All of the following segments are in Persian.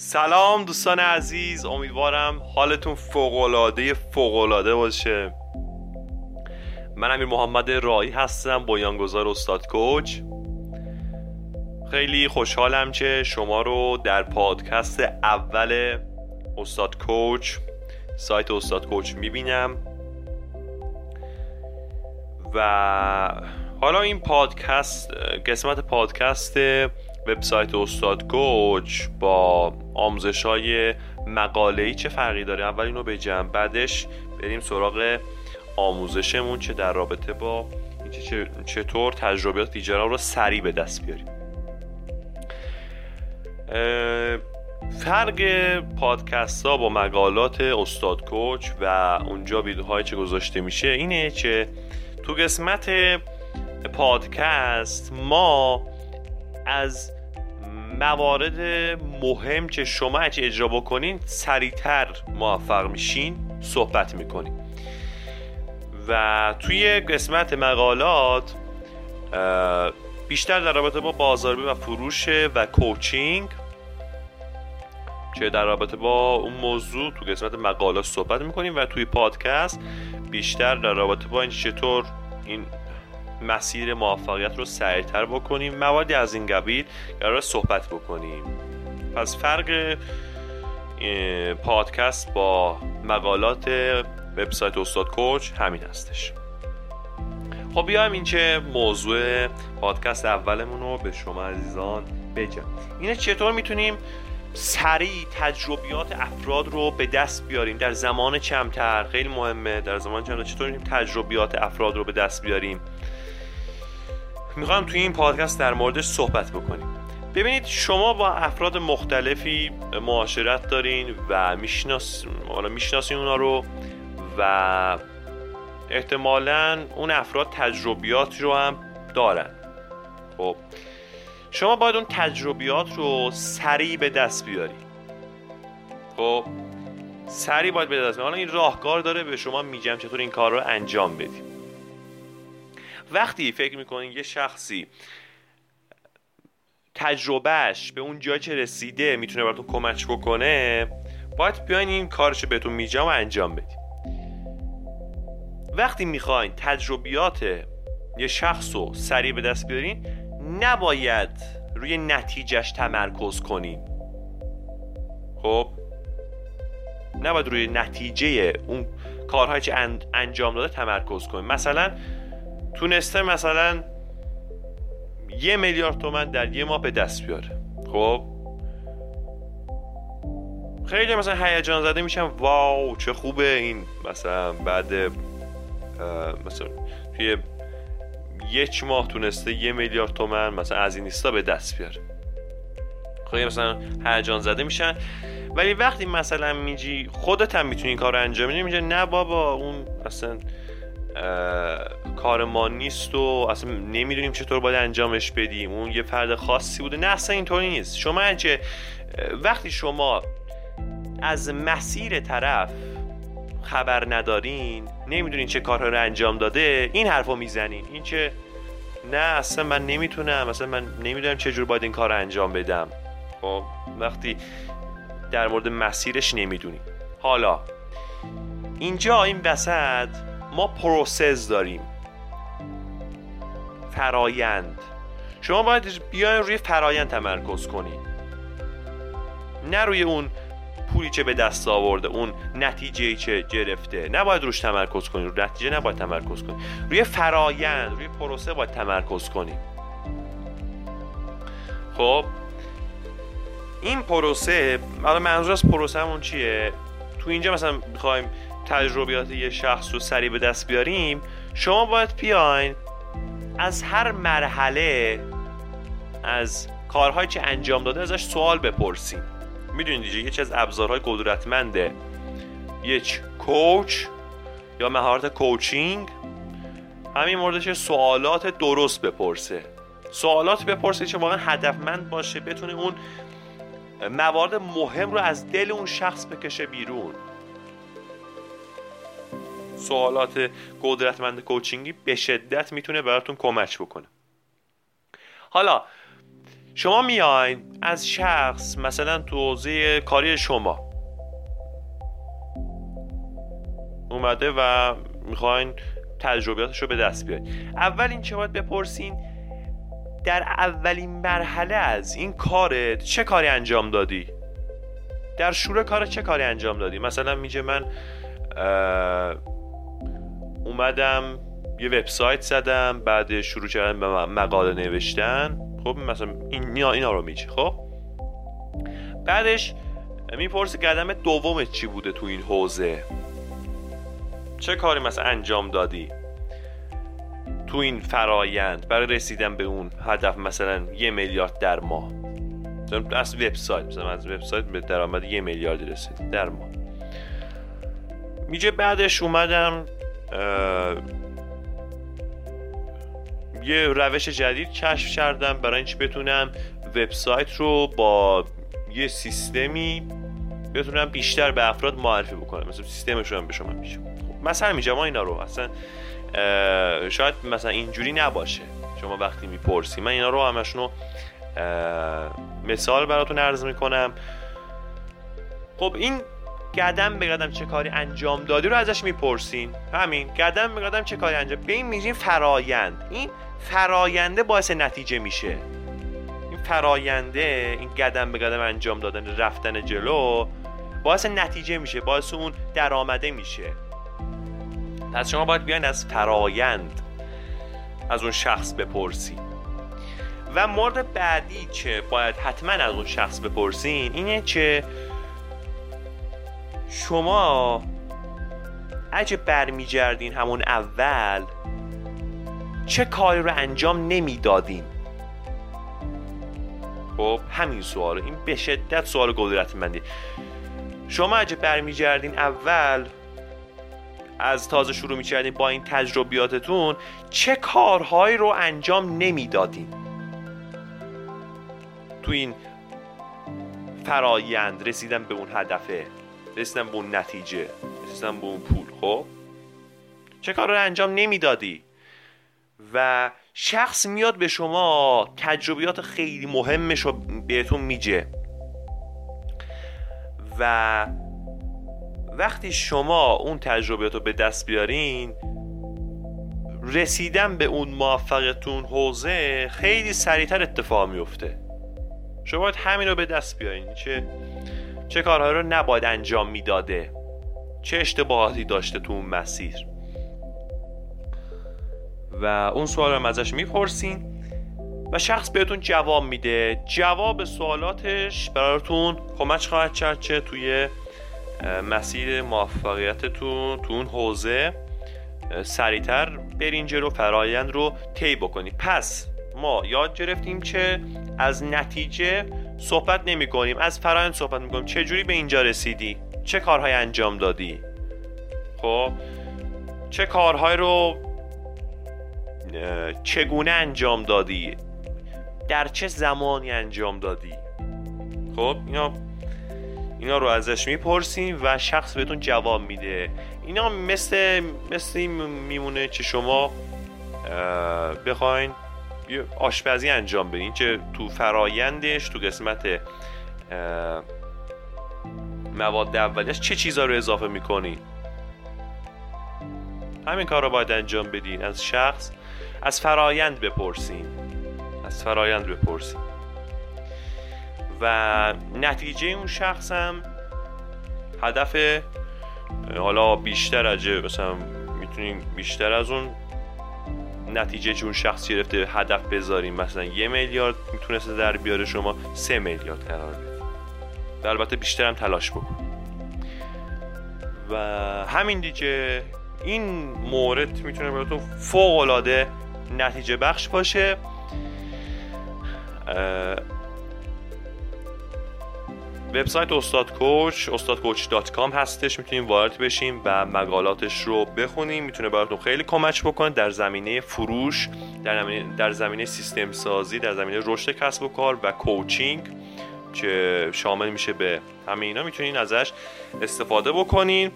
سلام دوستان عزیز امیدوارم حالتون فوقالعاده فوقالعاده باشه. من امیر محمد رایی هستم بنیانگذار استاد کوچ. خیلی خوشحالم که شما رو در پادکست اول استاد کوچ سایت استاد کوچ می‌بینم. و حالا این پادکست قسمت پادکست وبسایت استاد کوچ با آموزش های مقاله ای چه فرقی داره؟ اول اینو بگم بعدش بریم سراغ آموزشمون چه در رابطه با چطور تجربیات دیگران رو سریع به دست بیاریم. فرق پادکست ها با مقالات استاد کوچ و اونجا ویدیوهایی چه گذاشته میشه اینه که تو قسمت پادکست ما از موارد مهم که شما اگه اجرا بکنین سریعتر موفق میشین صحبت می‌کنیم و توی قسمت مقالات بیشتر در رابطه با بازاریابی و فروش و کوچینگ که در رابطه با اون موضوع تو قسمت مقالات صحبت می‌کنیم و توی پادکست بیشتر در رابطه با این چطور این مسیر موفقیت رو سریعتر بکنیم. موادی از این قبیل قرار صحبت بکنیم. پس فرق پادکست با مقالات وبسایت استاد کوچ همین هستش. خب بیایم این که موضوع پادکست اولمون رو به شما عزیزان بگم اینه چطور می‌تونیم سریع تجربیات افراد رو به دست بیاریم؟ در زمان کمتر خیلی مهمه. در زمان کمتر چطور می‌تونیم تجربیات افراد رو به دست بیاریم؟ می‌خوام توی این پادکست در موردش صحبت بکنیم. ببینید شما با افراد مختلفی معاشرت دارین و میشناس می‌شناسین اونا رو و احتمالا اون افراد تجربیات رو هم دارن. خب شما باید اون تجربیات رو سریع به دست بیاری خب سریع باید به دست بیاری حالا این راهکار داره به شما میگم چطور این کار رو انجام بدیم وقتی فکر می‌کنین یه شخصی تجربهش به اون جایی که رسیده می‌تونه براتون کمک بکنه باید بیاین این کارش بهتون میجام و انجام بدیم وقتی می‌خواین تجربیات یه شخص رو سریع به دست بیارین نباید روی نتیجهش تمرکز کنین خب؟ نباید روی نتیجه اون کارهایی که انجام داده تمرکز کنین مثلا تونسته مثلا یه میلیارد تومن در یه ماه به دست بیاره. خب؟ خیلی مثلا هیجان زده میشن واو چه خوبه این. مثلا بعد مثلا توی یک ماه تونسته یه میلیارد تومن مثلا از این نیستا به دست بیاره. خیلی مثلا هیجان زده میشن. ولی وقتی مثلا میجی خودت هم می‌تونی این کار رو انجام بدی میگه نه بابا اون مثلا کار ما نیست و اصلا نمی‌دونیم چطور باید انجامش بدیم. اون یه فرد خاصی بوده. نه اصلا اینطوری نیست. شما انچه وقتی شما از مسیر طرف خبر ندارین نمی‌دونین چه کارها رو انجام داده این حرفو می‌زنین. این چه نه اصلا من نمی‌تونم. اصلا من نمی‌دونم چجور باید این کار رو انجام بدم. خب وقتی در مورد مسیرش نمی‌دونیم حالا اینجا این وسط ما process داریم. فرایند. شما باید بیاین روی فرایند تمرکز کنید نه روی اون پولی چه به دست آورده اون نتیجه چه گرفته. نباید روش تمرکز کنید روی نتیجه نباید تمرکز کنید روی فرایند روی پروسه باید تمرکز کنید خب این پروسه حالا منظور از پروسه همون چیه؟ تو اینجا مثلا می‌خوایم تجربیات یه شخص رو سریع به دست بیاریم شما باید بیاین از هر مرحله از کارهایی که انجام داده ازش سوال بپرسیم. می‌دونید دیگه یکی از ابزارهای قدرتمنده یک کوچ یا مهارت کوچینگ. همین موردش سوالات درست بپرسه. سوالات بپرسه که واقعا هدفمند باشه بتونه اون موارد مهم رو از دل اون شخص بکشه بیرون. سوالات قدرتمند کوچینگی به شدت می‌تونه براتون کمک بکنه. حالا شما میاین از شخص مثلا تو حوزه کاری شما. اومده و می‌خواین تجربیاتش رو به دست بیارید. اول این چه باید بپرسین؟ در اولین مرحله از این کارت چه کاری انجام دادی؟ در شروع کار چه کاری انجام دادی؟ مثلا میگه من اومدم یه وبسایت زدم بعد شروع کردم به مقاله نوشتن. خب مثلا این اینا رو میگه خب؟ بعدش می‌پرسه قدم دومت چی بوده تو این حوزه؟ چه کاری مثلا انجام دادی؟ تو این فرایند برای رسیدن به اون هدف مثلا یه میلیارد در ماه. از وبسایت مثلا از وبسایت به درآمد یه میلیارد رسید در ماه. میگه بعدش اومدم یه روش جدید کشف کردم برای اینکه بتونم وبسایت رو با یه سیستمی بتونم بیشتر به افراد معرفی بکنم. مثلا سیستمش رو هم به شما میگم. خب مثلا میگم ما اینا رو اصلا شاید مثلا اینجوری نباشه. شما وقتی می‌پرسی من اینا رو همشونو مثال براتون عرض می‌کنم. خب این قدم به قدم چه کاری انجام دادی رو ازش می‌پرسین. همین قدم به قدم چه کاری انجام به این میگیم فرایند. این فراینده باعث نتیجه میشه. این فراینده این قدم به قدم انجام دادن رفتن جلو باعث نتیجه میشه باعث اون درآمده میشه. پس شما باید بیاین از فرایند از اون شخص بپرسی و مورد بعدی که باید حتما از اون شخص بپرسین اینه که شما اگه برمیگردین همون اول چه کاری رو انجام نمی‌دادین؟ خب همین سوال این به شدت سوال قدرتمندی شما اگه برمیگردین اول از تازه شروع می‌کردین با این تجربیاتتون چه کارهایی رو انجام نمی‌دادین؟ تو این فرایند رسیدن به اون هدفه. رسیدن به اون نتیجه رسیدن به اون پول. خب؟ چه کار رو انجام نمی‌دادی؟ و شخص میاد به شما تجربیات خیلی مهمش رو بهتون میجه و وقتی شما اون تجربیات رو به دست بیارین رسیدن به اون موفقتون حوزه خیلی سریعتر اتفاق میفته. شما باید همین رو به دست بیارین چه چه کارهایی رو نباید انجام می‌داده؟ چه اشتباهاتی داشته تو اون مسیر؟ و اون سوال رو ازش می‌پرسین. و شخص بهتون جواب میده. جواب سوالاتش براتون کمک خواهد کرد چه توی مسیر موفقیتتون تو اون حوزه سریعتر برین جلو فرایند رو طی بکنید پس ما یاد گرفتیم که از نتیجه صحبت نمی کنیم از فرایند صحبت می کنیم چه جوری به اینجا رسیدی؟ چه کارهای انجام دادی؟ خب چه کارهای رو چگونه انجام دادی؟ در چه زمانی انجام دادی؟ خب اینا اینا رو ازش می‌پرسیم و شخص بهتون جواب میده. اینا مثل مثل میمونه که شما بخواین آشپزی انجام بدین که تو فرایندش تو قسمت مواد اولیش چه چیزها رو اضافه می‌کنی؟ همین کار رو باید انجام بدین. از شخص از فرایند بپرسین. از فرایند بپرسین. و نتیجه اون شخص هم هدف حالا بیشتر از مثلا می‌تونین بیشتر از اون نتیجه چون شخص گرفته هدف بذاریم. مثلا یه میلیارد می‌تونسته در بیاره شما سه میلیارد قرار بدید. البته بیشتر هم تلاش بکن. و همین دیگه این مورد می‌تونه براتون فوق العاده نتیجه بخش باشه. وبسایت استاد کوچ استادکوچ.com هستش می‌تونیم وارد بشیم و مقالاتش رو بخونیم می‌تونه براتون خیلی کمک بکنه. در زمینه فروش در زمینه, در زمینه سیستم سازی در زمینه رشد کسب و کار و کوچینگ که شامل میشه به همه اینا می‌تونین ازش استفاده بکنین.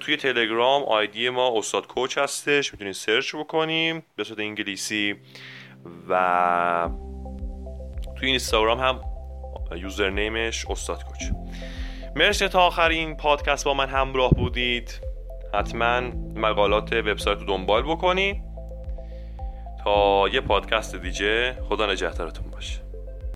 توی تلگرام آیدی ما استاد کوچ هستش. می‌تونین سرچ بکنیم به صورت انگلیسی و توی اینستاگرام هم یوزرنیمش استاد کوچ. مرسی تا آخرین پادکست با من همراه بودید. حتما مقالات وبسایت رو دنبال بکنید تا یه پادکست دیگه خدا نگهدارتون باشه.